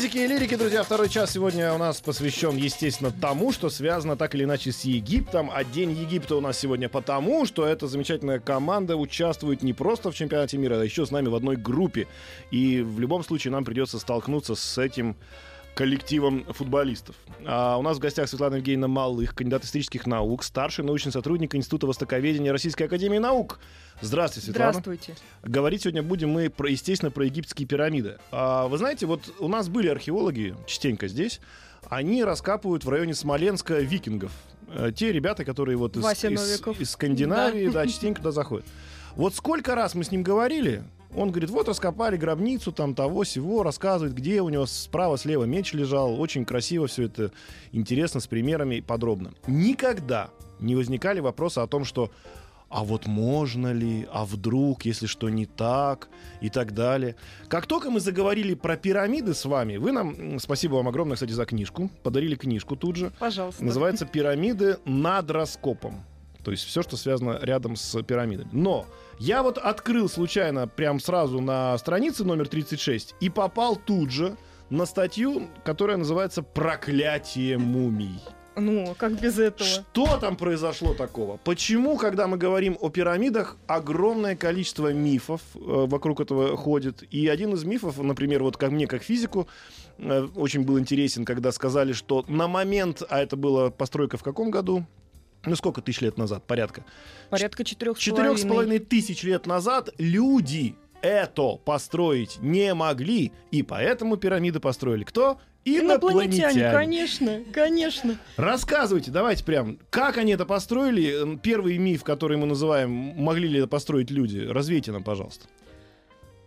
Физики и лирики, друзья, второй час сегодня у нас посвящен, естественно, тому, что связано так или иначе с Египтом. А День Египта у нас сегодня потому, что эта замечательная команда участвует не просто в чемпионате мира, а еще с нами в одной группе. И в любом случае нам придется столкнуться с этим коллективом футболистов. А у нас в гостях Светлана Евгеньевна Малых, кандидат исторических наук, старший научный сотрудник Института Востоковедения Российской Академии Наук. Здравствуйте, Светлана. Здравствуйте. Говорить сегодня будем мы, про, естественно, про египетские пирамиды. А, вы знаете, вот у нас были археологи частенько здесь. Они раскапывают в районе Смоленска викингов. Э, Те ребята, которые вот из, из- из Скандинавии, да, частенько туда заходят. Вот сколько раз мы с ним говорили, он говорит, вот раскопали гробницу там того сего, рассказывает, где у него справа, слева меч лежал. Очень красиво все это, интересно, с примерами и подробно. Никогда не возникали вопросы о том, что а вот можно ли, а вдруг, если что не так, и так далее. Как только мы заговорили про пирамиды с вами, вы нам, спасибо вам огромное, кстати, за книжку, подарили книжку тут же. Пожалуйста. Называется «Пирамиды над раскопом». То есть все, что связано рядом с пирамидами. Но я вот открыл случайно прям сразу на странице номер 36 и попал тут же на статью, которая называется «Проклятие мумий». Ну, как без этого? Что там произошло такого? Почему, когда мы говорим о пирамидах, огромное количество мифов э, вокруг этого ходит? И один из мифов, например, вот как мне, как физику, э, очень был интересен, когда сказали, что на момент, а это была постройка в каком году? Ну, сколько тысяч лет назад? Порядка. Порядка четырех с Четырех с половиной. тысяч лет назад люди это построить не могли, и поэтому пирамиды построили кто? Инопланетяне, конечно, конечно. Рассказывайте, давайте прям, как они это построили? Первый миф, который мы называем, могли ли это построить люди, развейте нам, пожалуйста.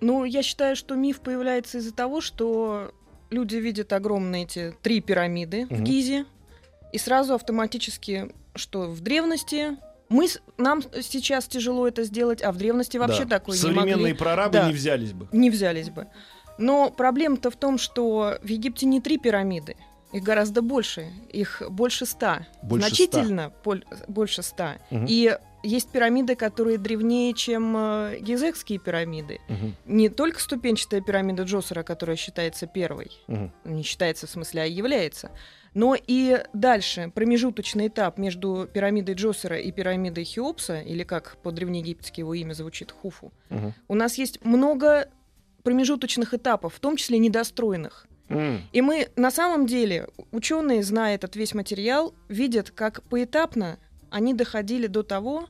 Ну, я считаю, что миф появляется из-за того, что люди видят огромные эти три пирамиды в Мгм. Гизе, и сразу автоматически, что в древности мы нам сейчас тяжело это сделать, а в древности вообще Да. такое не Современные могли. прорабы Да. не взялись бы. не взялись бы. Но проблема-то в том, что в Египте не три пирамиды, их гораздо больше, их больше ста, Больше значительно поль- больше ста. Мгм. И есть пирамиды, которые древнее, чем э, гизекские пирамиды. Мгм, Не только ступенчатая пирамида Джосера, которая считается первой, мгм. не считается в смысле, а является, но и дальше промежуточный этап между пирамидой Джосера и пирамидой Хеопса, или как по-древнеегипетски его имя звучит, Хуфу, Мгм. у нас есть много промежуточных этапов, в том числе недостроенных. И мы на самом деле, ученые, зная этот весь материал, видят, как поэтапно они доходили до того,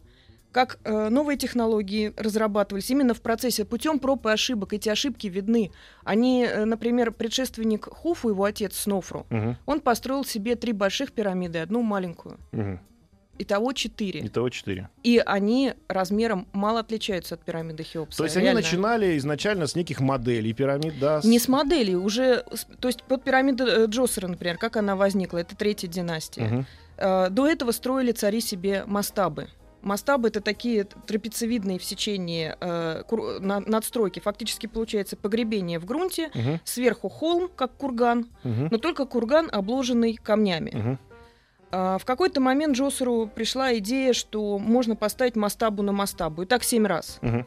как э, новые технологии разрабатывались именно в процессе путем проб и ошибок. Эти ошибки видны. Они, э, например, предшественник Хуфу, его отец Снофру, мгм, он построил себе три больших пирамиды, и одну маленькую. мгм. Итого четыре. Итого четыре. И они размером мало отличаются от пирамиды Хеопса. То есть они реально. начинали изначально с неких моделей пирамид, да? с- Не с моделей, уже... То есть под пирамида э, Джосера, например, как она возникла, это третья династия. Э, До этого строили цари себе мастабы. Мастабы это такие трапециевидные в сечении э, кур- на- надстройки. Фактически получается погребение в грунте, мгм, сверху холм, как курган, мгм, но только курган, обложенный камнями. мгм. А, В какой-то момент Джосеру пришла идея, что можно поставить мастабу на мастабу. И так семь раз. Мгм.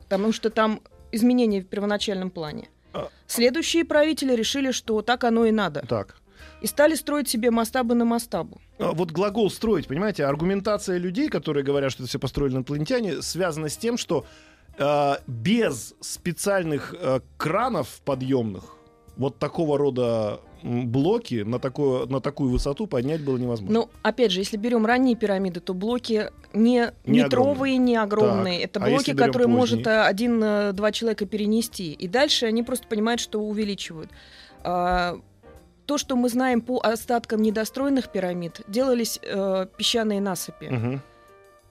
Потому что там изменения в первоначальном плане. А- Следующие правители решили, что так оно и надо. Так. И стали строить себе мастабы на мастабу. А, Вот глагол строить, понимаете, аргументация людей, которые говорят, что это все построили инопланетяне, связана с тем, что э, без специальных э, кранов подъемных вот такого рода блоки на, такое, на такую высоту поднять было невозможно. Но, опять же, если берем ранние пирамиды, то блоки не Не метровые, не огромные. Так, Это а блоки, берем которые может поздние? э, один-два человека перенести. И дальше они просто понимают, что увеличивают. То, что мы знаем по остаткам недостроенных пирамид, делались э, песчаные насыпи, Мгм.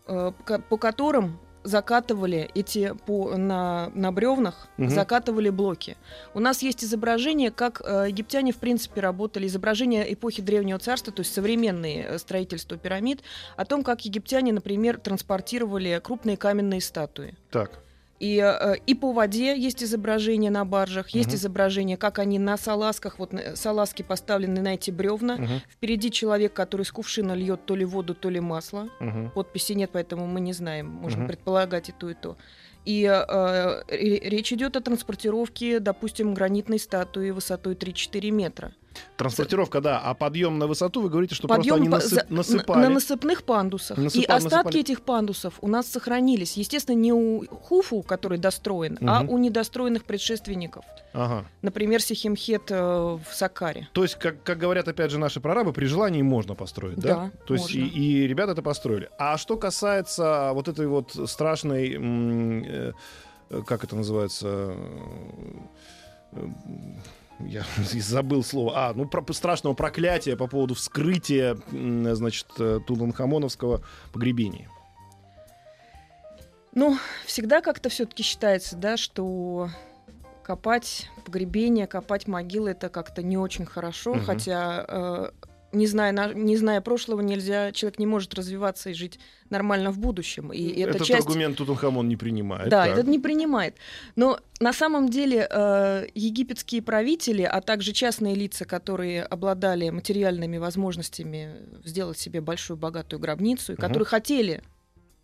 э, по- по которым закатывали эти по, на, на бревнах, Мгм. закатывали блоки. У нас есть изображение, как э, египтяне в принципе работали, изображения эпохи Древнего Царства, то есть современные э, строительства пирамид, о том, как египтяне, например, транспортировали крупные каменные статуи. Так. И, э, и по воде есть изображения на баржах, есть Мгм. изображения, как они на салазках, вот на- салазки поставлены на эти бревна. Мгм, Впереди человек, который из кувшина льет то ли воду, то ли масло. мгм. Подписи нет, поэтому мы не знаем, можем Мгм. предполагать и то, и то. И э, ре- речь идет о транспортировке, допустим, гранитной статуи высотой 3-4 метра. Транспортировка, да. А подъем на высоту, вы говорите, что Подъем просто они насып- насыпали. На, насыпных пандусах. Насыпа- и остатки насыпали. этих пандусов у нас сохранились. Естественно, не у Хуфу, который достроен, а Мгм. у недостроенных предшественников. Ага. Например, Сихимхет э, в Сакаре. То есть, как, как говорят, опять же, наши прорабы, при желании можно построить, да? Да, То есть, и, можно. и ребята это построили. А что касается вот этой вот страшной, э, э, как это называется, э, я забыл слово, а, ну, про- страшного проклятия по поводу вскрытия, значит, э, Тутанхамоновского погребения. Ну, всегда как-то все-таки считается, да, что копать погребение, копать могилы это как-то не очень хорошо, Мгм. хотя э, не зная, на- не зная прошлого, нельзя, человек не может развиваться и жить нормально в будущем. И это Этот часть... аргумент Тутанхамон не принимает. Да, так. этот не принимает. Но на самом деле э, египетские правители, а также частные лица, которые обладали материальными возможностями сделать себе большую богатую гробницу, и Мгм. которые хотели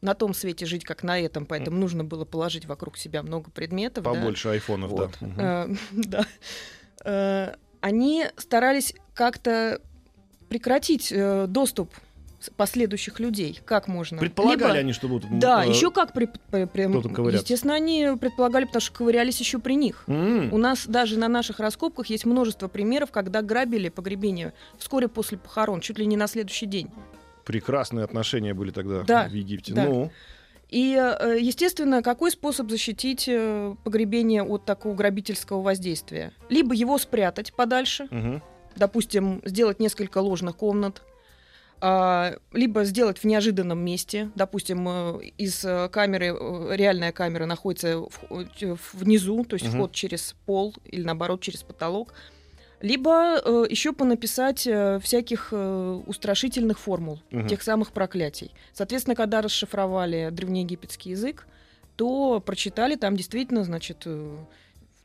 на том свете жить, как на этом, поэтому нужно было положить вокруг себя много предметов. да. Побольше айфонов, Вот. да. Мгм. Э, да. Э, Они старались как-то прекратить э, доступ последующих людей. Как можно? Предполагали Либо- они, что будут... да, э, еще как при, при- при- естественно, они предполагали, потому что ковырялись еще при них. м, У нас даже на наших раскопках есть множество примеров, когда грабили погребение вскоре после похорон, чуть ли не на следующий день. Прекрасные отношения были тогда Да, в Египте. да. Ну, И, э, естественно, какой способ защитить э, погребение от такого грабительского воздействия? Либо его спрятать подальше, мгм. Допустим, сделать несколько ложных комнат, а, либо сделать в неожиданном месте, допустим, э, из э, камеры, э, реальная камера находится внизу, то есть Мгм. вход через пол или наоборот через потолок, либо еще понаписать э, всяких э, устрашительных формул, Мгм. тех самых проклятий. Соответственно, когда расшифровали древнеегипетский язык, то прочитали там действительно, значит, э,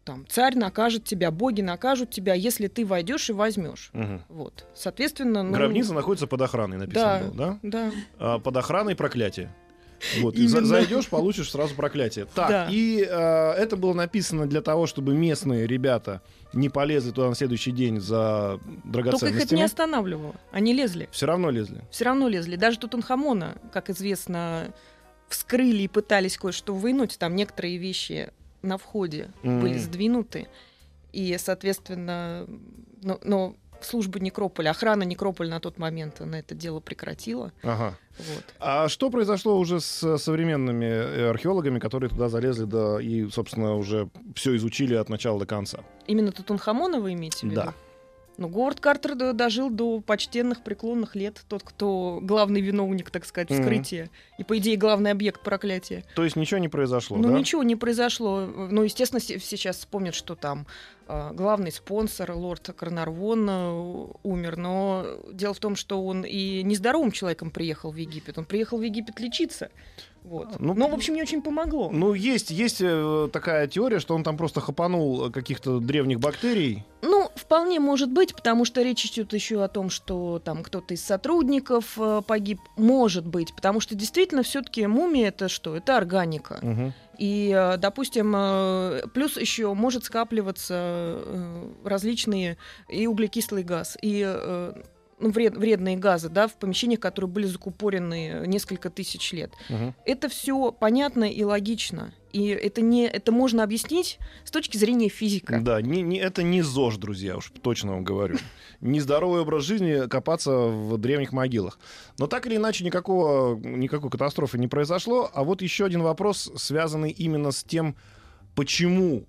там царь накажет тебя, боги накажут тебя, если ты войдешь и возьмешь. Мгм. Вот. Соответственно, ну, Гробница находится под охраной, написано Да. было, да? Да. А, под охраной проклятие. Вот, Именно. зайдешь, получишь сразу проклятие. Так, Да. и э, это было написано для того, чтобы местные ребята не полезли туда на следующий день за Только их это драгоценностями. не останавливало. Они лезли. Все равно лезли. Все равно лезли. Даже Тутанхамона, как известно, вскрыли и пытались кое-что вынуть. Там некоторые вещи на входе М. были сдвинуты. И, соответственно, но, но служба некрополя, охрана некрополя на тот момент на это дело прекратила. Ага. Вот. А что произошло уже с современными э, археологами, которые туда залезли да, и, собственно, уже все изучили от начала до конца? Именно Тутанхамона вы имеете в виду? Да. Ну, Говард Картер д- дожил до почтенных преклонных лет. Тот, кто главный виновник, так сказать, вскрытия. И, по идее, главный объект проклятия. То есть ничего не произошло, Ну, да? ничего не произошло. Ну, естественно, се- сейчас вспомнят, что там э, главный спонсор, лорд Карнарвон, э, умер. Но дело в том, что он и нездоровым человеком приехал в Египет. Он приехал в Египет лечиться. Вот. Ну, Но, в общем, не очень помогло. Ну, есть, есть э, такая теория, что он там просто хапанул э, каких-то древних бактерий. Ну, вполне может быть, потому что речь идет еще о том, что там кто-то из сотрудников э, погиб. Может быть, потому что действительно все-таки мумия это что? Это органика. Мгм. И, э, допустим, э, плюс еще может скапливаться различные и углекислый газ, и ну, вред- вредные газы, да, в помещениях, которые были закупорены несколько тысяч лет. Мгм. Это все понятно и логично. И это, не, это можно объяснить с точки зрения физика. Да, не, не- это не ЗОЖ, друзья, уж точно вам говорю. Нездоровый образ жизни копаться в древних могилах. Но так или иначе никакого, никакой катастрофы не произошло. А вот еще один вопрос, связанный именно с тем, почему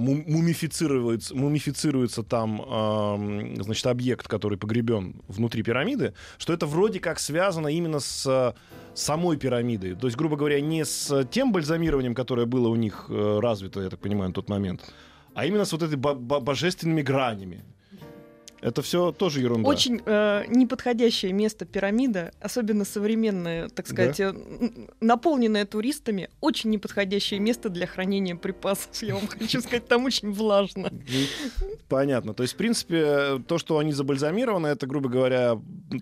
му- мумифицируется, мумифицируется там м, значит, объект, который погребен внутри пирамиды, что это вроде как связано именно с а, самой пирамидой. То есть, грубо говоря, не с тем бальзамированием, которое было у них э, развито, я так понимаю, на тот момент, а именно с вот этой бо- бо- божественными гранями. Это все тоже ерунда. Очень э, неподходящее место пирамида, особенно современное, так сказать, э, н- наполненное туристами, очень неподходящее место для хранения припасов. Я вам хочу сказать, там очень влажно. Понятно. То есть, в принципе, то, что они забальзамированы, это, грубо говоря,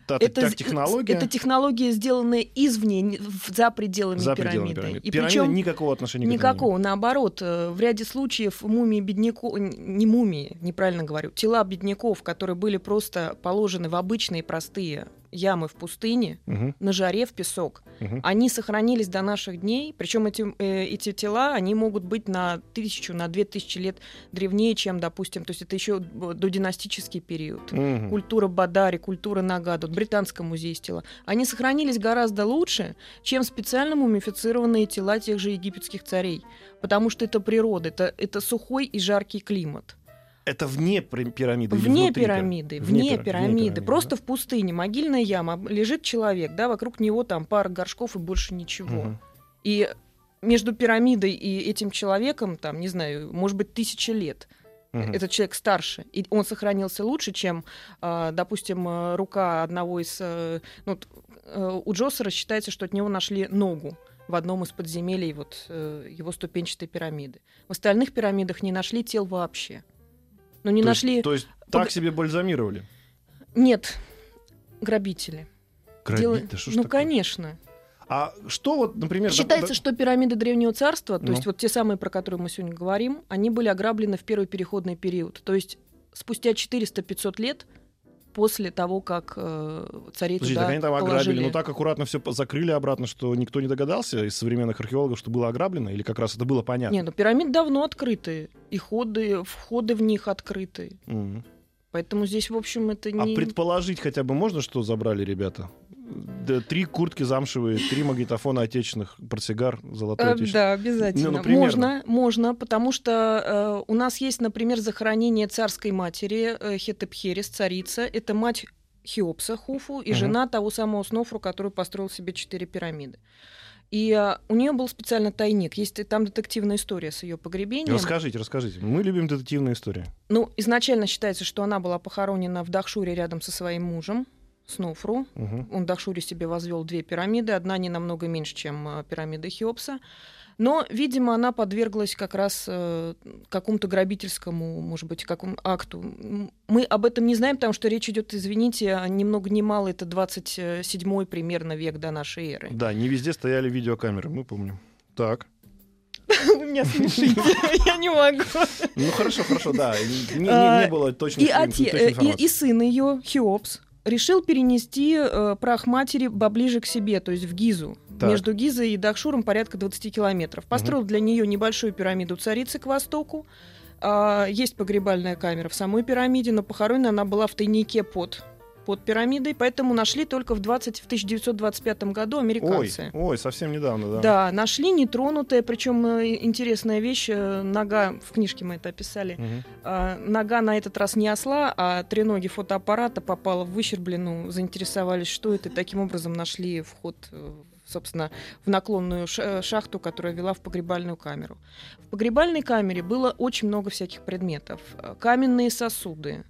та, Это, та технология. это технология, сделанная извне, за пределами за пределами пирамиды. пирамиды. И Пирамида причем никакого отношения к этому Никакого, наоборот, э, в ряде случаев мумии бедняков, не мумии, неправильно говорю, тела бедняков, которые были просто положены в обычные простые ямы в пустыне. Мгм, на жаре в песок, мгм. они сохранились до наших дней, причем эти, э, эти тела, они могут быть на тысячу, на две тысячи лет древнее, чем, допустим, то есть это еще додинастический период. Мгм. Культура Бадари, культура Нагада, вот Британском музее тела. Они сохранились гораздо лучше, чем специально мумифицированные тела тех же египетских царей. Потому что это природа, это, это сухой и жаркий климат. Это вне пи- пирамиды? Вне пирамиды, Вне вне, пира- пирамиды, просто да? в пустыне, могильная яма, лежит человек, да, вокруг него там пара горшков и больше ничего. Мгм. И между пирамидой и этим человеком, там, не знаю, может быть, тысяча лет. Мгм. Этот человек старше, и он сохранился лучше, чем, а, допустим, э, рука одного из... э, ну, э, у Джосера считается, что от него нашли ногу в одном из подземелий вот, его ступенчатой пирамиды. В остальных пирамидах не нашли тел вообще. Ну, не то есть- нашли... То есть так себе бальзамировали? Нет, грабители. Грабить? Дела- Да что ж ну, такое? конечно. А что вот, например... Считается, да- что пирамиды Древнего Царства, то Ну. есть вот те самые, про которые мы сегодня говорим, они были ограблены в первый переходный период. То есть спустя 400-500 лет после того, как э, царей Подожди, туда так они там ограбили, положили. но так аккуратно все закрыли обратно, что никто не догадался из современных археологов, что было ограблено, или как раз это было понятно? Не, ну пирамиды давно открыты, и ходы, входы в них открыты. Мгм. Поэтому здесь, в общем, это А не... предположить хотя бы можно, что забрали ребята? Да, три куртки замшевые, три магнитофона отечественных, портсигар золотой Э, отечественный. Да, обязательно. Ну, ну, примерно. можно, можно, потому что э, у нас есть, например, захоронение царской матери э, Хетепхерес, царица. Это мать Хеопса Хуфу и Мгм. жена того самого Снофру, который построил себе четыре пирамиды. И э, у нее был специально тайник. Есть там детективная история с ее погребением. Расскажите, расскажите. Мы любим детективные истории. Ну, изначально считается, что она была похоронена в Дахшуре рядом со своим мужем Снофру. Мгм. Он в Дахшуре себе возвел две пирамиды. Одна не намного меньше, чем э, пирамида Хеопса. Но, видимо, она подверглась как раз э, какому-то грабительскому, может быть, какому акту. Мы об этом не знаем, потому что речь идет, извините, о ни много ни мало, это 27 примерно век до нашей эры. Да, не везде стояли видеокамеры, мы помним. Так. Вы меня смешите, я не могу. Ну хорошо, хорошо, да. Не, А, не было И, точной э, и, сын ее, Хеопс, решил перенести э, прах матери поближе к себе, то есть в Гизу. Так. Между Гизой и Дахшуром порядка 20 километров. Построил для нее небольшую пирамиду царицы к востоку. А, есть погребальная камера в самой пирамиде, но похоронена она была в тайнике под, под пирамидой, поэтому нашли только в, 20, в 1925 году Ой, американцы. ой, совсем недавно, да. Да, нашли нетронутая, причем э, интересная вещь, э, нога, в книжке мы это описали, а, нога на этот раз не осла, а треноги фотоаппарата попала в выщербленную, заинтересовались, что это, таким образом нашли вход, э, собственно, в наклонную ша- шахту, которая вела в погребальную камеру. В погребальной камере было очень много всяких предметов. Э, Каменные сосуды,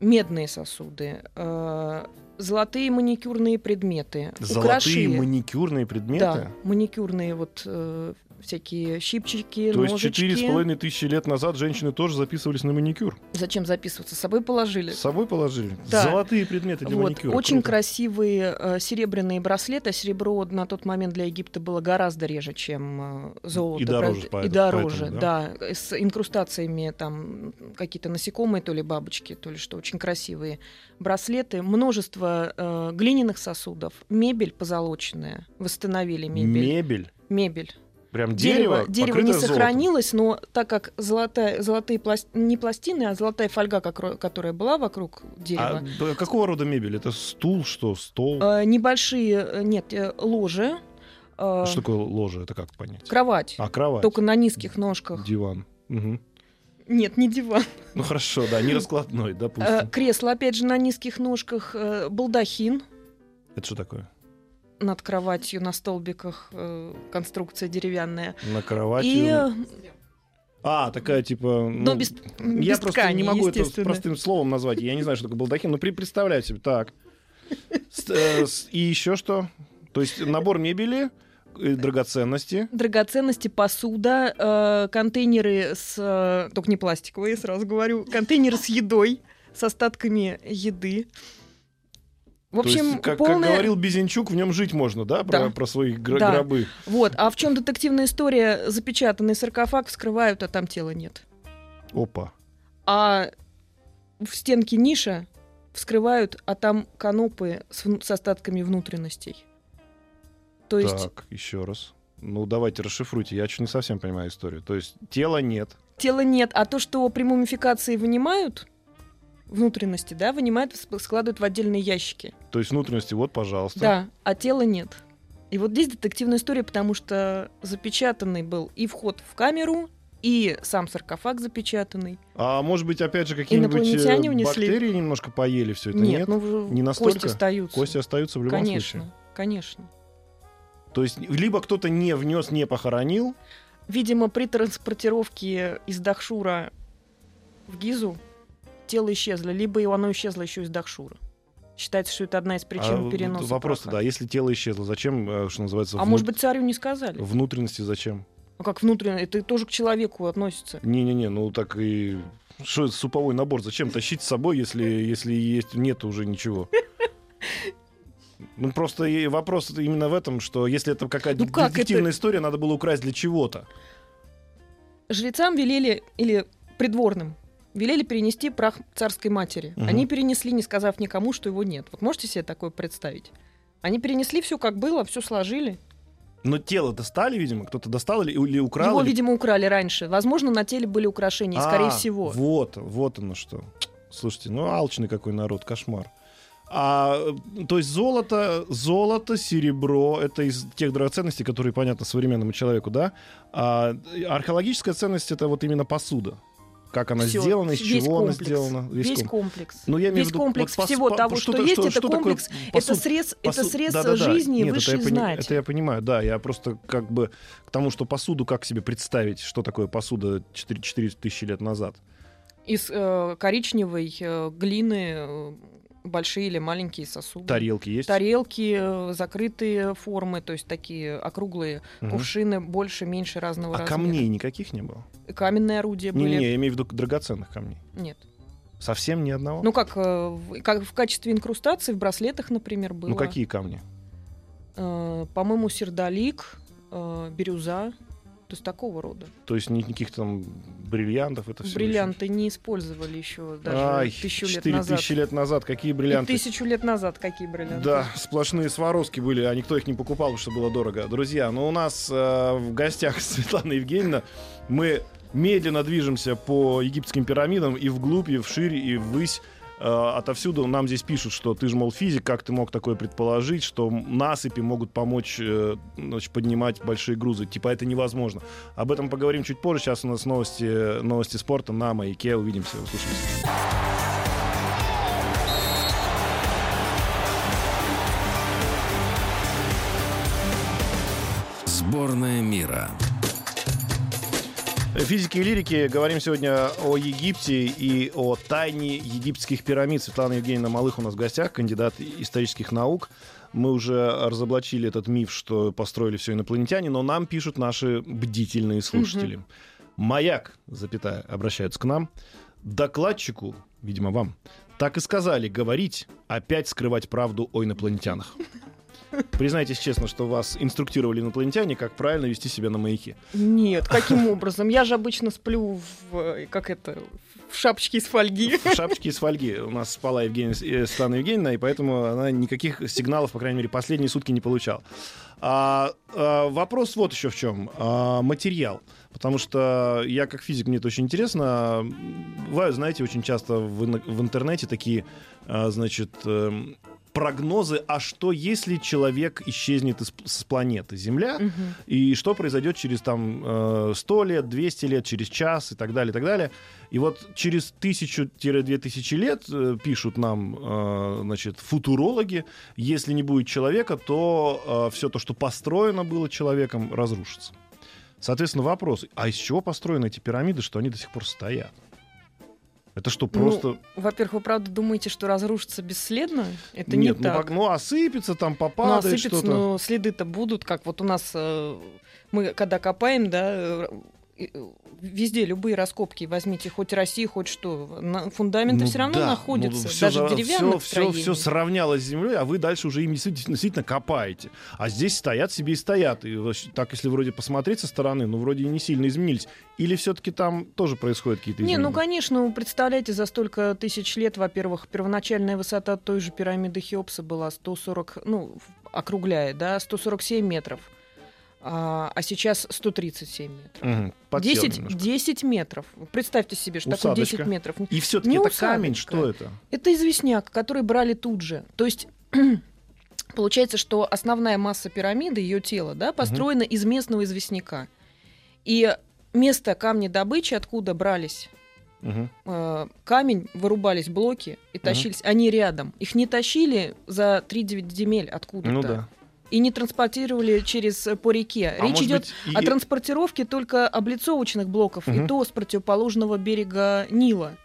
медные сосуды, э, золотые маникюрные предметы, Золотые украшения. маникюрные предметы. Да, маникюрные вот э, всякие щипчики, То есть ножички. четыре с половиной тысячи лет назад женщины тоже записывались на маникюр. Зачем записываться? С собой положили. С собой положили. Да. Золотые предметы для Вот, маникюра. очень Круто. красивые э, серебряные браслеты. Серебро на тот момент для Египта было гораздо реже, чем э, золото. И дороже правда? поэтому- И дороже, поэтому, да. С инкрустациями там какие-то насекомые, то ли бабочки, то ли что. Очень красивые браслеты. Множество э, глиняных сосудов. Мебель позолоченная. Восстановили мебель. Мебель. Мебель. Прям дерево, дерево, дерево не золотом. сохранилось, но так как золотая, золотые пласт... не пластины, а золотая фольга, которая была вокруг дерева, А какого рода мебель? Это стул, что, стол? э, небольшие, э, нет, э, ложи, э, Что такое ложе? Это как понять? кровать, А, кровать. только на низких ножках. Диван. Мгм. Нет, не диван. Ну хорошо, да, не раскладной, Э, допустим. кресло, опять же, на низких ножках, э, балдахин Это что такое? Над кроватью на столбиках, э, конструкция деревянная. На кровати. И э, А, такая типа... Но ну, без, я без просто ткани, не могу это простым словом назвать. Я не знаю, что такое балдахин, но при- представляю себе. Так. С- э, с- И еще что? То есть набор мебели, э, драгоценности. Драгоценности, посуда, э, контейнеры с... э, только не пластиковые, сразу говорю. Контейнеры с едой, с остатками еды. В То есть, общем, как, как полная... говорил Безенчук, в нем жить можно, да? Про, Да. про свои гро- Да. гробы. Вот. А в чем детективная история? Запечатанный саркофаг вскрывают, а там тела нет. Опа. А в стенке ниша вскрывают, а там канопы с, с остатками внутренностей. То есть Так, еще раз. Ну, давайте расшифруйте. Я что не совсем понимаю историю. То есть тела нет. тела нет, а то, что при мумификации вынимают внутренности, да, вынимают, ск- складывают в отдельные ящики. То есть внутренности, вот, пожалуйста. Да, а тела нет. И вот здесь детективная история, потому что запечатанный был и вход в камеру, и сам саркофаг запечатанный. А может быть, опять же, какие-нибудь Инопланетяне э, бактерии немножко поели все это? нет, Нет. ну Не настолько? кости остаются. Кости остаются в любом конечно, случае. конечно. То есть либо кто-то не внес, не похоронил. Видимо, при транспортировке из Дахшура в Гизу тело исчезло, либо оно исчезло еще из Дахшура. Считается, что это одна из причин а вот переноса. вопрос праха. да, если тело исчезло, зачем, э, что называется, А внут- может быть, царю не сказали? внутренности зачем? А как внутренне? Это тоже к человеку относится. Не-не-не, ну так и... Что это суповой набор? Зачем тащить с собой, если, если есть, нет уже ничего? Ну, просто и вопрос именно в этом, что если это какая-то Ну как детективная история, надо было украсть для чего-то. Жрецам велели, или придворным, велели перенести прах царской матери. Мгм. Они перенесли, не сказав никому, что его нет. Вот можете себе такое представить? Они перенесли все как было, все сложили. Но тело достали, видимо, кто-то достал или, или украл. Его, или- видимо, украли раньше. Возможно, на теле были украшения, скорее А, всего. Вот, вот оно что. Слушайте, ну алчный какой народ, кошмар. А, э, то есть золото, золото, серебро, это из тех драгоценностей, которые понятны современному человеку, да? А археологическая ценность это вот именно посуда. Как она Всё, сделана, из весь чего она комплекс. сделана. Весь, ком- комплекс. Ну, я имею в Весь виду, комплекс вот всего по- того, что что, есть, что- это что такое комплекс, это посуд- срез, это Посу- срез да-да-да. жизни Нет, это высшей я пони- знати. Это я понимаю, да. Я просто как бы к тому, что посуду, как себе представить, что такое посуда 4, 4 тысячи лет назад. Из э, коричневой э, глины э, большие или маленькие сосуды. Тарелки есть? Тарелки, э, закрытые формы, то есть такие округлые Мгм. кувшины, больше, меньше разного А размера. камней никаких не было? Каменные орудия были. Не-не, я имею в виду драгоценных камней. Нет. Совсем ни одного? Ну как, э, как в качестве инкрустации в браслетах, например, было. Ну, какие камни? Э, по-моему, сердолик, бирюза, то есть такого рода. То есть ни- никаких там бриллиантов, это все. Бриллианты не использовали еще даже Ай, тысячу лет 4 назад. тысячи лет назад. Какие И бриллианты? тысячу лет назад какие бриллианты? Да, сплошные сваровски были, а никто их не покупал, потому что было дорого. Друзья, ну у нас э, в гостях Светлана Евгеньевна. Мы медленно движемся по египетским пирамидам и вглубь, и вширь, и ввысь. Э, отовсюду нам здесь пишут, что ты же, мол, физик, как ты мог такое предположить, что насыпи могут помочь э, значит, поднимать большие грузы. Типа это невозможно. Об этом поговорим чуть позже. Сейчас у нас новости, новости спорта на маяке. Увидимся, услышимся. Сборная мира. Физики и лирики. Говорим сегодня о Египте и о тайне египетских пирамид. Светлана Евгеньевна Малых у нас в гостях, кандидат исторических наук. Мы уже разоблачили этот миф, что построили все инопланетяне, но нам пишут наши бдительные слушатели. Маяк, запятая, обращаются к нам. Докладчику, видимо, вам, так и сказали говорить, опять скрывать правду о инопланетянах. Признайтесь честно, что вас инструктировали инопланетяне, как правильно вести себя на маяке. Нет, каким образом? Я же обычно сплю в, э, как это, в шапочке из фольги. в шапочке из фольги. У нас спала Евгения, э, Светлана Евгеньевна, и поэтому она никаких сигналов, по крайней мере, последние сутки не получала. А, а, вопрос вот еще в чем. А, материал. Потому что я как физик, мне это очень интересно. Бывают, знаете, очень часто в, в интернете такие, а, значит, эм, прогнозы, а что если человек исчезнет из, с планеты Земля, Мгм. и что произойдет через там э, 100 лет, 200 лет, через час и так далее, и так далее. И вот через тысячу-две тысячи лет э, пишут нам, э, значит, футурологи, если не будет человека, то все то, что построено было человеком, разрушится. Соответственно, вопрос, а из чего построены эти пирамиды, что они до сих пор стоят? Это что, Ну, просто... Во-первых, вы правда думаете, что разрушится бесследно? Это Нет, не ну, так. ну, осыпется, там Ну, попадает осыпется, что-то. но следы-то будут, как вот у нас э, мы когда копаем, да, э, везде любые раскопки возьмите, хоть России, хоть что, на- фундаменты Ну все равно да, находятся, ну, всё даже за- деревянных все, все, строениях. сравнялось с землей, а вы дальше уже им действительно, действительно копаете. А здесь стоят себе и стоят. И так, если вроде посмотреть со стороны, ну, вроде и не сильно изменились. Или все-таки там тоже происходят какие-то Не, изменения? ну, конечно, представляете, за столько тысяч лет, во-первых, первоначальная высота той же пирамиды Хеопса была 140, ну, округляя, да, 147 метров, а, а сейчас 137 метров. Мгм, подсел 10, немножко. 10 метров. Представьте себе, что такое Усадочка. 10 метров. И все-таки это усадочка. камень, что это? Это известняк, который брали тут же. То есть получается, что основная масса пирамиды, ее тело, да, построена из местного известняка. И место камня добычи, откуда брались Мгм. э, камень, вырубались блоки и тащились, они рядом. Их не тащили за 3-9 земель откуда-то. Ну да. И не транспортировали через э, по реке. А Речь идет быть, и- о транспортировке только облицовочных блоков, и Мгм. то с противоположного берега Нила.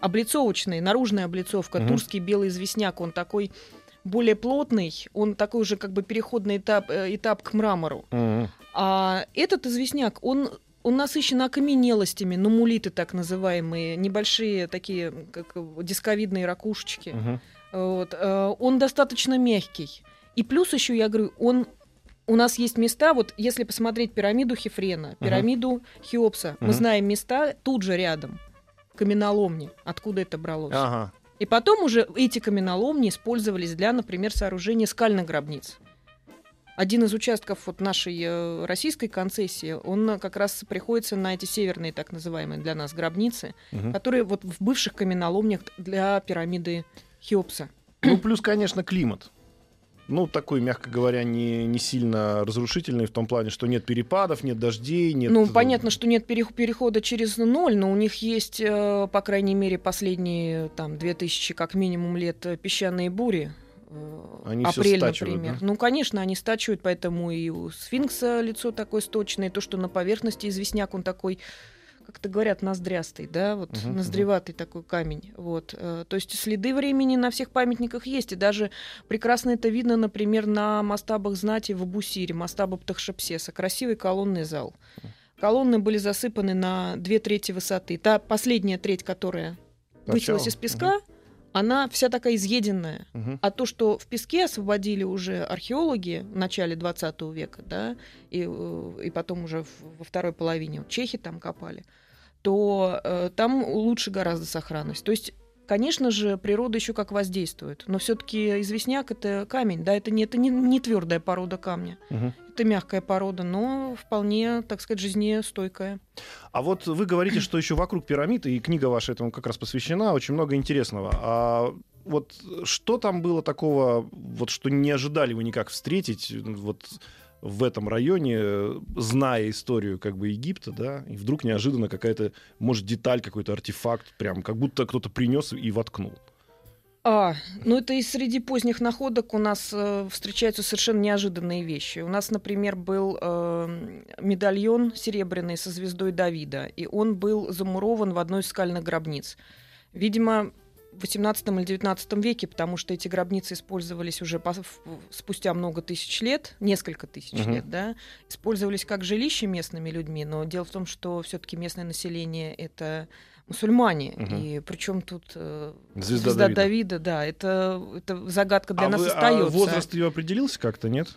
Облицовочный, наружная облицовка, Мгм. турский белый известняк, он такой более плотный, он такой уже как бы переходный этап, э, этап к мрамору. Мгм. А этот известняк, он, он насыщен окаменелостями, нумулиты так называемые, небольшие такие, как дисковидные ракушечки. Мгм. Вот, э, он достаточно мягкий. И плюс еще, я говорю, он у нас есть места, вот если посмотреть пирамиду Хефрена, пирамиду Хеопса, мы Мгм. знаем места тут же рядом, каменоломни, откуда это бралось. Ага. И потом уже эти каменоломни использовались для, например, сооружения скальных гробниц. Один из участков вот нашей э, российской концессии, он как раз приходится на эти северные, так называемые для нас гробницы, Мгм. которые вот в бывших каменоломнях для пирамиды Хеопса. Ну, плюс, конечно, климат. Ну, такой, мягко говоря, не, не сильно разрушительный в том плане, что нет перепадов, нет дождей, нет... Ну, понятно, что нет перех- перехода через ноль, но у них есть, э, по крайней мере, последние там 2000 как минимум лет э, песчаные бури. Э, Они Апрель, например. да? Ну, конечно, они стачивают, поэтому и у сфинкса лицо такое сточное, то, что на поверхности известняк, он такой, как-то говорят, ноздрястый, да, вот Мгм, ноздреватый такой камень. Вот. э, То есть следы времени на всех памятниках есть, и даже прекрасно это видно, например, на мастабах знати в Абусире, мастаба Птахшепсеса, красивый колонный зал. Колонны были засыпаны на две трети высоты. Та последняя треть, которая высилась Торчала? из песка, она вся такая изъеденная. Мгм. А то, что в песке освободили уже археологи в начале 20 века, да, и, э, и потом уже во второй половине чехи там копали, то э, там лучше гораздо сохранность. То есть, конечно же, природа еще как воздействует, но все-таки известняк это камень, да, это не, это не, не твердая порода камня, Мгм. это мягкая порода, но вполне, так сказать, жизнестойкая. А вот вы говорите, что еще вокруг пирамид, и книга ваша этому как раз посвящена, очень много интересного. А вот что там было такого, вот что не ожидали вы никак встретить вот в этом районе, зная историю как бы Египта, да, и вдруг неожиданно какая-то, может, деталь, какой-то артефакт, прям как будто кто-то принес и воткнул. А, ну это и среди поздних находок у нас э, встречаются совершенно неожиданные вещи. У нас, например, был э, медальон серебряный со звездой Давида, и он был замурован в одной из скальных гробниц. Видимо, 18 или 19 веке, потому что эти гробницы использовались уже по- спустя много тысяч лет, несколько тысяч Мгм. лет, да, использовались как жилище местными людьми, но дело в том, что все-таки местное население это мусульмане, Мгм. и причем тут э, Звезда звезда, Давида. Давида. да, это, это загадка для а нас вы- а остается. возраст ее определился как-то, нет?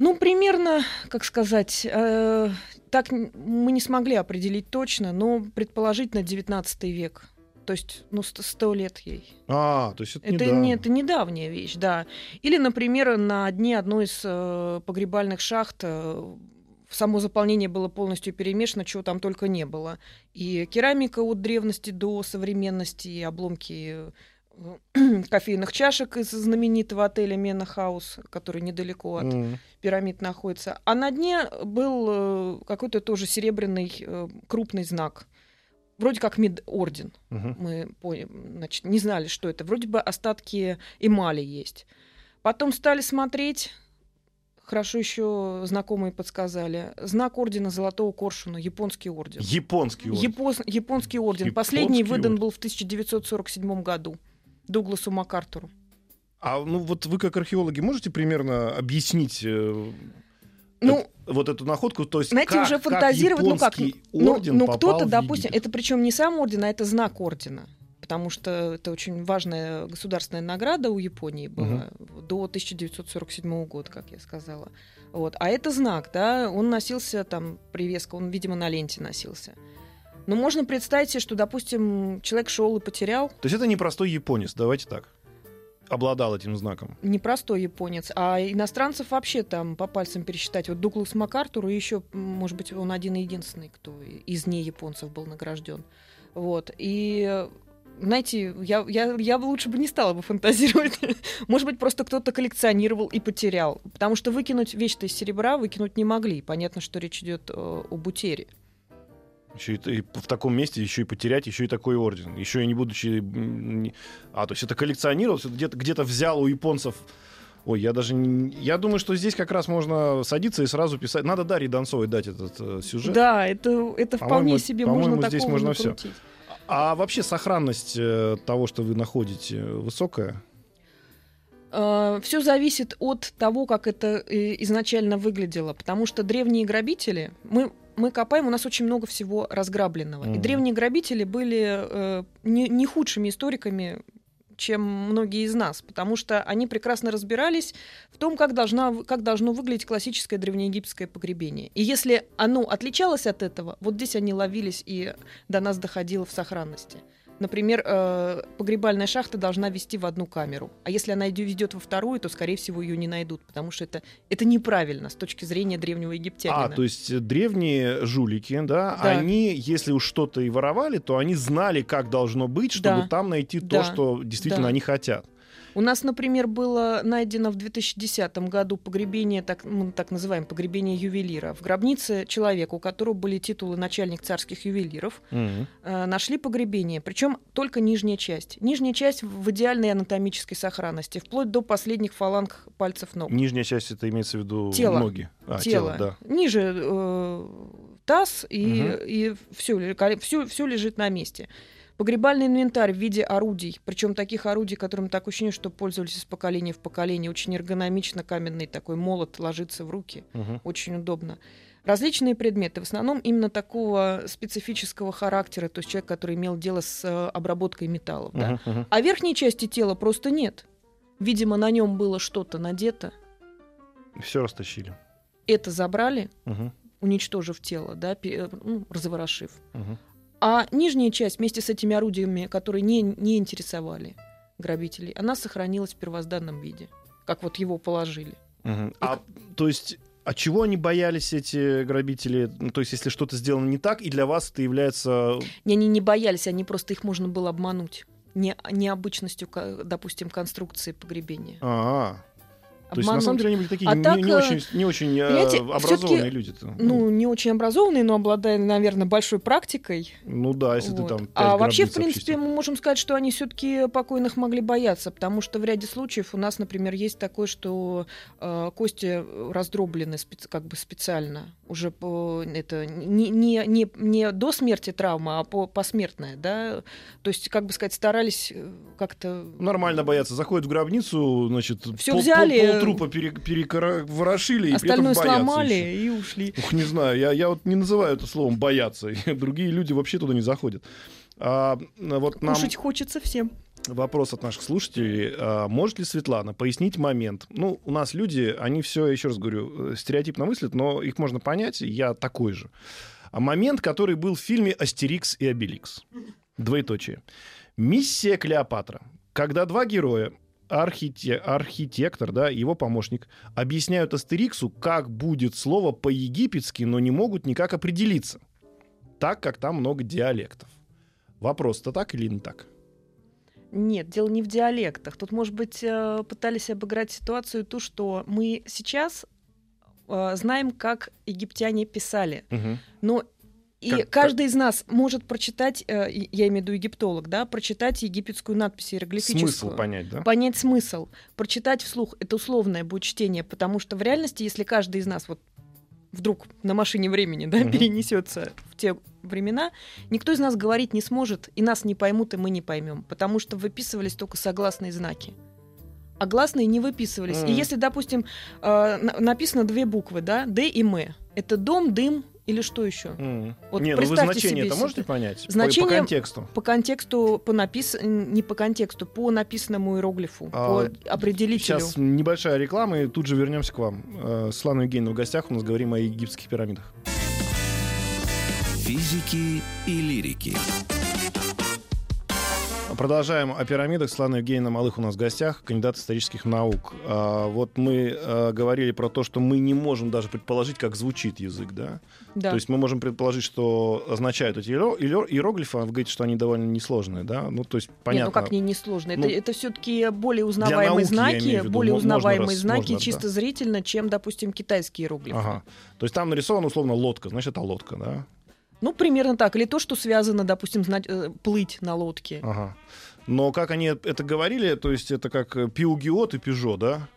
Ну, примерно, как сказать, э, так мы не смогли определить точно, но предположительно 19 век. То есть, ну, сто- лет ей. А, то есть это, Это, недавно. не, это недавняя вещь, да. Или, например, на дне одной из э, погребальных шахт э, само заполнение было полностью перемешано, чего там только не было. И керамика от древности до современности, и обломки э, кофейных чашек из знаменитого отеля Мена Хаус, который недалеко от М. пирамид находится. А на дне был э, какой-то тоже серебряный э, крупный знак. Вроде как мид-орден Мгм. мы значит, не знали, что это. Вроде бы остатки эмали есть. Потом стали смотреть, хорошо еще знакомые подсказали. Знак ордена Золотого Коршуна, японский орден. Японский орден. Япон- японский орден. Японский Последний выдан орден. был в 1947 году Дугласу МакАртуру. А ну вот вы как археологи можете примерно объяснить э, Ну, вот эту находку? То есть знаете, как, уже как фантазировать, ну как, японский ну, орден ну попал кто-то, допустим, это причем не сам орден, а это знак ордена. Потому что это очень важная государственная награда у Японии была до 1947 года, как я сказала. Вот. А это знак, да, он носился там, привеска, он, видимо, на ленте носился. Но можно представить себе, что, допустим, человек шел и потерял, То есть это не простой японец, давайте так. Обладал этим знаком. не простой японец, а иностранцев вообще там по пальцам пересчитать. Вот Дуглас МакАртур, и еще, может быть, он один единственный, кто из не японцев был награжден. Вот. И знаете, я, я, я бы лучше бы не стала бы фантазировать. Может быть, просто кто-то коллекционировал и потерял. Потому что выкинуть вещь-то из серебра выкинуть не могли. Понятно, что речь идет э, об утере. Еще и, и в таком месте еще и потерять, еще и такой орден. Еще и не будучи... А, то есть это коллекционировалось, это где-то где взял у японцев... Ой, я даже не... Я думаю, что здесь как раз можно садиться и сразу писать. Надо Дарье Донцовой дать этот э, сюжет. Да, это, это вполне себе по-моему, можно здесь можно всё. накрутить. А вообще сохранность э, того, что вы находите, высокая? Все зависит от того, как это э, изначально выглядело, потому что древние грабители, мы мы копаем, у нас очень много всего разграбленного. И Мгм. древние грабители были э, не, не худшими историками, чем многие из нас, потому что они прекрасно разбирались в том, как, должна, как должно выглядеть классическое древнеегипетское погребение. И если оно отличалось от этого, вот здесь они ловились и до нас доходило в сохранности. Например, э, погребальная шахта должна вести в одну камеру. А если она ведет во вторую, то, скорее всего, ее не найдут, потому что это, это неправильно с точки зрения древнего египтянина. А, то есть э, древние жулики, да, Да. они, если уж что-то и воровали, то они знали, как должно быть, чтобы Да. там найти то, Да. что действительно Да. они хотят. У нас, например, было найдено в 2010 году погребение, так, мы так называем погребение ювелира. В гробнице человека, у которого были титулы начальник царских ювелиров, Мгм. э, нашли погребение, причем только нижняя часть. Нижняя часть в идеальной анатомической сохранности, вплоть до последних фаланг пальцев ног. Нижняя часть это имеется в виду Тело. ноги. А, тело. да. Ниже э, таз, и, Мгм. и все, все, лежит на месте. Погребальный инвентарь в виде орудий, причем таких орудий, которым так ощущение, что пользовались из поколения в поколение. Очень эргономично каменный такой молот ложится в руки. Мгм. Очень удобно. Различные предметы, в основном именно такого специфического характера, то есть человек, который имел дело с э, обработкой металлов. да. Мгм, мгм. А верхней части тела просто нет. Видимо, на нем было что-то надето. Все растащили. Это забрали, Мгм, уничтожив тело, да, э, ну, разворошив. мгм. А нижняя часть вместе с этими орудиями, которые не, не интересовали грабителей, она сохранилась в первозданном виде, как вот его положили. Мгм. А то есть, от чего они боялись эти грабители? Ну, то есть, если что-то сделано не так, и для вас это является Не, они не боялись, они просто их можно было обмануть. Не, необычностью, допустим, конструкции погребения. А, то есть, на самом деле, они были такие А не, так, не э, очень, не очень э, образованные всё-таки, люди-то. Ну, не очень образованные, но обладая, наверное, большой практикой. Ну да, если Вот. ты там. а вообще, в принципе, обчистил. мы можем сказать, что они все-таки покойных могли бояться, потому что в ряде случаев у нас, например, есть такое, что э, кости раздроблены специ- как бы специально уже по это не, не, не, не до смерти травма, а по посмертная, да, то есть как бы сказать старались э, как-то Нормально боятся. Заходят в гробницу, значит, Всё пол, взяли, пол- полтрупа пере, переворошили, и остальное сломали и ушли. Ух, не знаю, я, я вот не называю это словом бояться. Другие люди вообще туда не заходят. А, вот нам Кушать хочется всем. вопрос от наших слушателей. А, может ли Светлана пояснить момент? Ну, у нас люди, они все, еще раз говорю, э, стереотипно мыслят, но их можно понять, я такой же. А момент, который был в фильме «Астерикс и Обеликс». Двоеточие. Миссия Клеопатра. Когда два героя, архите- архитектор, да, его помощник, объясняют Астериксу, как будет слово по-египетски, но не могут никак определиться, так как там много диалектов. Вопрос-то так или не так? Нет, дело не в диалектах. Тут, может быть, э, пытались обыграть ситуацию ту, что мы сейчас э, знаем, как египтяне писали. Мгм. Но И Как- каждый из нас может прочитать, э, и- я имею в виду египтолог, да, прочитать египетскую надпись иероглифическую. Смысл понять, да? понять смысл, прочитать вслух, это условное будет чтение, потому что в реальности, если каждый из нас вот вдруг на машине времени да, Мгм. перенесется в те времена, никто из нас говорить не сможет, и нас не поймут, и мы не поймем, потому что выписывались только согласные знаки. А гласные не выписывались. И Мгм. если, допустим, э, на- написано две буквы, да, Д и М, это дом, дым или что еще? М. Вот Не, ну вы значение это можете понять? По- Значение- По, контексту. По контексту, по напис... не по контексту, по написанному иероглифу, А, по определителю. Сейчас небольшая реклама, и тут же вернемся к вам. Э, Светлана Евгеньевна в гостях, у нас говорим о египетских пирамидах. Физики и лирики. Продолжаем о пирамидах. Светлана Евгеньевна Малых у нас в гостях, кандидат исторических наук. А, вот мы э, говорили про то, что мы не можем даже предположить, как звучит язык, да? Да. То есть мы можем предположить, что означают эти иеро- иеро- иероглифы, а вы говорите, что они довольно несложные, да? Ну, то есть понятно. Нет, ну как не несложно? Ну, Это, это все-таки более узнаваемые науки, знаки, виду, более узнаваемые раз- знаки можно, чисто да. зрительно, чем, допустим, китайские иероглифы. Ага. То есть там нарисована условно лодка, значит, это лодка, да? Ну, примерно так. Или то, что связано, допустим, знать, э, плыть на лодке. Ага. Но как они это говорили, то есть это как э, пиугиот и пежо, да?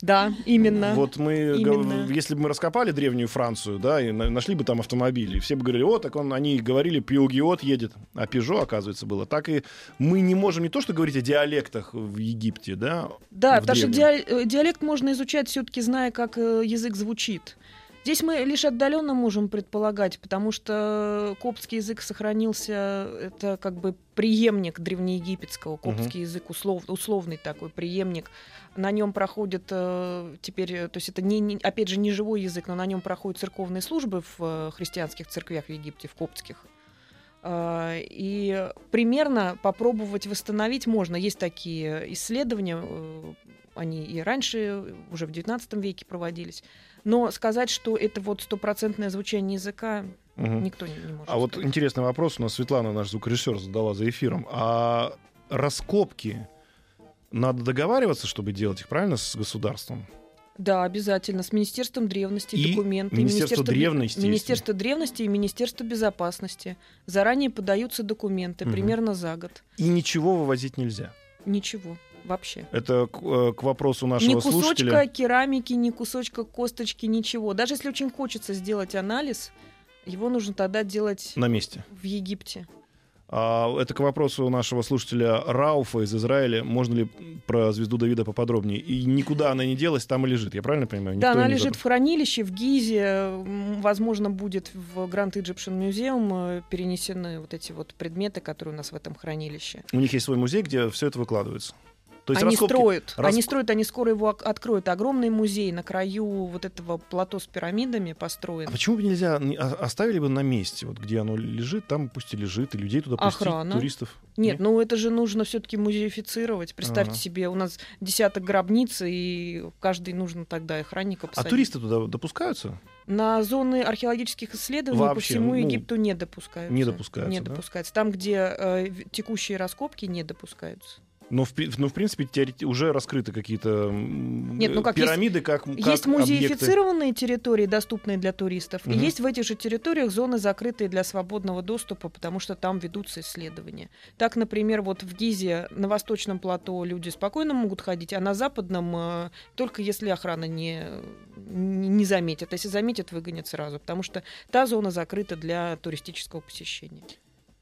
Да, именно. Вот мы, Именно. если бы мы раскопали древнюю Францию, да, и на- нашли бы там автомобили, все бы говорили, о, так он, они говорили, пиугиот едет, а пежо, оказывается, было. Так и мы не можем не то, что говорить о диалектах в Египте, да, Да, потому что древнем. диа- э, диалект можно изучать все-таки, зная, как язык звучит. Здесь мы лишь отдаленно можем предполагать, потому что коптский язык сохранился, это как бы преемник древнеегипетского. Коптский язык услов- условный такой преемник. На нем проходят э, теперь, э, то есть это не, не- опять же не живой язык, но на нем проходят церковные службы в э, христианских церквях в Египте, в коптских. А, И примерно попробовать восстановить можно. Есть такие исследования, э, они и раньше, уже в XIX веке проводились. Но сказать, что это вот стопроцентное звучание языка, Мгм. никто не, не может. А вот сказать. интересный вопрос у нас Светлана, наш звукорежиссер, задала за эфиром. А раскопки надо договариваться, чтобы делать их, правильно, с государством? Да, обязательно. С Министерством древности И документы. Министерство бе- древности, Министерство древности и Министерство безопасности. Заранее подаются документы, Мгм. примерно за год. И ничего вывозить нельзя. Ничего вообще. Это к, э, к вопросу нашего Ни кусочка слушателя. керамики, ни кусочка косточки, ничего. Даже если очень хочется сделать анализ, его нужно тогда делать На месте. в Египте. А, это к вопросу нашего слушателя Рауфа из Израиля. Можно ли про звезду Давида поподробнее? И никуда она не делась, там и лежит. Я правильно понимаю? да, Никто она не лежит в хранилище в Гизе. Возможно, будет в Grand Egyptian Museum перенесены вот эти вот предметы, которые у нас в этом хранилище. У них есть свой музей, где все это выкладывается. То есть они раскопки- строят, раск- они строят, они скоро его откроют. Огромный музей на краю вот этого плато с пирамидами построен. А почему бы нельзя не- а- оставили бы на месте, вот где оно лежит, там пусть и лежит, и людей туда пустить, Охрана. туристов? Нет, ну это же нужно все-таки музеифицировать. Представьте Ага. себе, у нас десяток гробниц, и каждый нужно тогда охранника А посадить. туристы туда допускаются? На зоны археологических исследований по Вообще, всему ну, Египту не допускаются. не допускаются, Не да? допускаются. Там, где э, текущие раскопки, не допускаются. Но, в, ну, в принципе, уже раскрыты какие-то Нет, ну как, пирамиды, как, как есть объекты. музеифицированные территории, доступные для туристов, Мгм. и есть в этих же территориях зоны, закрытые для свободного доступа, потому что там ведутся исследования. Так, например, вот в Гизе на восточном плато люди спокойно могут ходить, а на западном э, только если охрана не, не не заметит. Если заметит, выгонят сразу, потому что та зона закрыта для туристического посещения.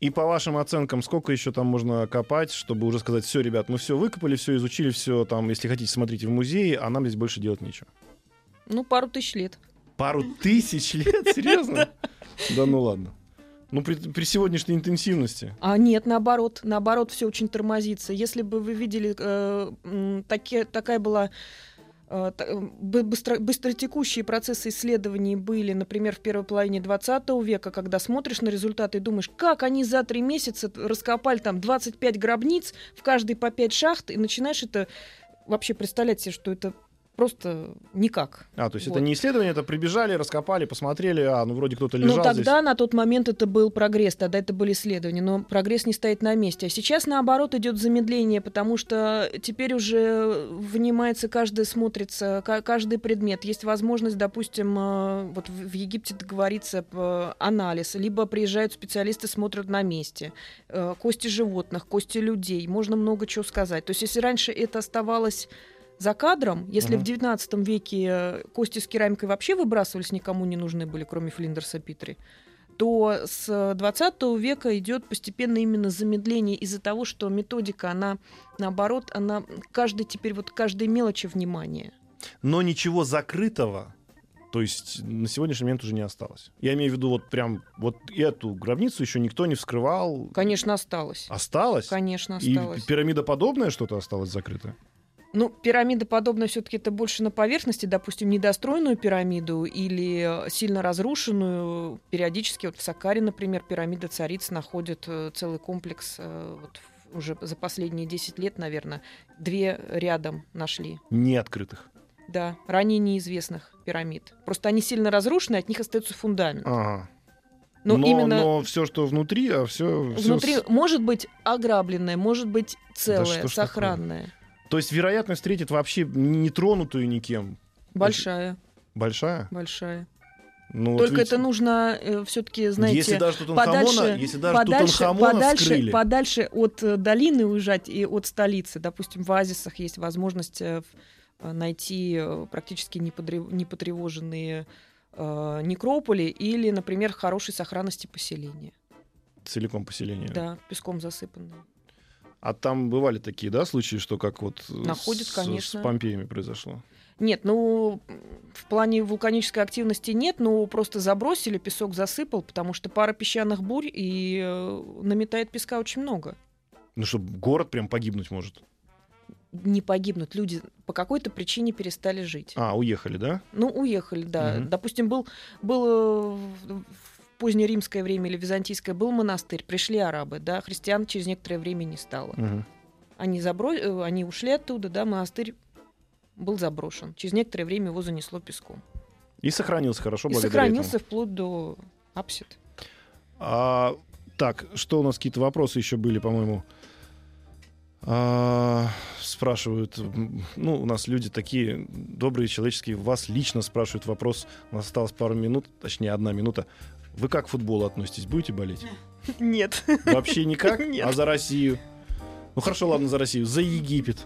И по вашим оценкам, сколько еще там можно копать, чтобы уже сказать, все, ребят, мы все выкопали, все изучили, все там, если хотите, смотрите в музее, а нам здесь больше делать нечего. Ну, пару тысяч лет. Пару тысяч лет? Серьезно? Да ну ладно. Ну, при, при сегодняшней интенсивности. А нет, наоборот, наоборот, все очень тормозится. Если бы вы видели, э, таки- такая была быстро, быстротекущие процессы исследований были, например, в первой половине 20 века, когда смотришь на результаты и думаешь, как они за три месяца раскопали там 25 гробниц, в каждой по 5 шахт, и начинаешь это вообще представлять себе, что это просто никак. А, то есть Вот. это не исследование, это прибежали, раскопали, посмотрели, а, ну вроде кто-то лежал Ну, тогда здесь. на тот момент это был прогресс, тогда это были исследования, но прогресс не стоит на месте. А сейчас, наоборот, идет замедление, потому что теперь уже внимается каждый, смотрится, ка- каждый предмет. Есть возможность, допустим, э, вот в Египте договориться анализ, либо приезжают специалисты, смотрят на месте. Э, Кости животных, кости людей, можно много чего сказать. То есть если раньше это оставалось за кадром, если Мгм. в 19 веке э, кости с керамикой вообще выбрасывались, никому не нужны были, кроме Флиндерса Питри, то с 20 века идет постепенно именно замедление из-за того, что методика, она наоборот, она каждый теперь вот каждой мелочи внимание. Но ничего закрытого, то есть на сегодняшний момент уже не осталось. Я имею в виду вот прям вот эту гробницу еще никто не вскрывал. Конечно, осталось. Осталось? Конечно, И осталось. пирамидоподобное что-то осталось закрытое? Ну, пирамида подобная все-таки это больше на поверхности, допустим, недостроенную пирамиду или э, сильно разрушенную. Периодически, вот в Сакаре, например, пирамида цариц находит э, целый комплекс э, вот уже за последние 10 лет, наверное, две рядом нашли. Не открытых. Да, ранее неизвестных пирамид. Просто они сильно разрушены, от них остается фундамент. Ага. Но, но, именно все, что внутри, а все... внутри может быть ограбленное, может быть целое, ж сохранное. То есть вероятность встретить вообще не тронутую никем Большая, большая? большая. Ну, вот Только видите, это нужно все-таки, знаете, если даже подальше, если даже подальше, подальше, вскрыли, подальше от э, долины уезжать и от столицы. Допустим, в оазисах есть возможность э, э, найти э, практически непотревоженные э, некрополи или, например, хорошей сохранности поселения. целиком поселение. Да, песком засыпанные. А там бывали такие, да, случаи, что как вот э, Находят, с, конечно. с Помпеями произошло? Нет, ну, в плане вулканической активности нет, но просто забросили, песок засыпал, потому что пара песчаных бурь и э, наметает песка очень много. Ну, что город прям погибнуть может. Не погибнут, люди по какой-то причине перестали жить. А, уехали, да? Ну, уехали, да. Мгм. Допустим, был, был э, позднеримское время или византийское был монастырь, пришли арабы, да, христиан через некоторое время не стало. Мгм. Они, забро... э, они ушли оттуда, да, монастырь был заброшен. Через некоторое время его занесло песком. И сохранился хорошо И сохранился этому. вплоть до апсид. А, так, что у нас какие-то вопросы еще были, по-моему? А, спрашивают, ну, у нас люди такие добрые, человеческие, вас лично спрашивают вопрос, у нас осталось пару минут, точнее, одна минута. Вы как к футболу относитесь? Будете болеть? Нет. Вообще никак? Нет. А за Россию? Ну хорошо, ладно, за Россию. За Египет.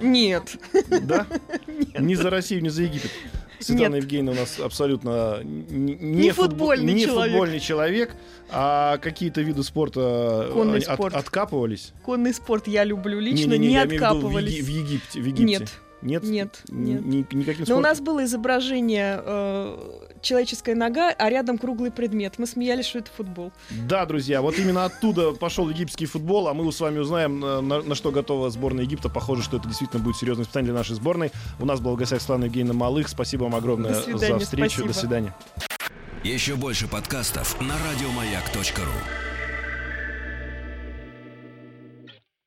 Нет. Да? Ни за Россию, ни за Египет. Светлана Нет. Евгеньевна у нас абсолютно не, Не футбольный не человек. футбольный человек, а какие-то виды спорта Конный они от- спорт. откапывались. Конный спорт я люблю лично, Не-не-не, не, я имею в виду в, откапывались. Еги- в Египте. В Египте. Нет, Нет? нет, нет. ни- никаким Но у спортом? нас было изображение э, человеческая нога, а рядом круглый предмет. Мы смеялись, что это футбол. Да, друзья, вот именно оттуда пошел египетский футбол, а мы с вами узнаем, на, на- на что готова сборная Египта. Похоже, что это действительно будет серьезное испытание для нашей сборной. У нас был в гостях Светлана Евгеньевна Малых. Спасибо вам огромное свидания, за встречу. спасибо. До свидания. Еще больше подкастов на радиомаяк.ру.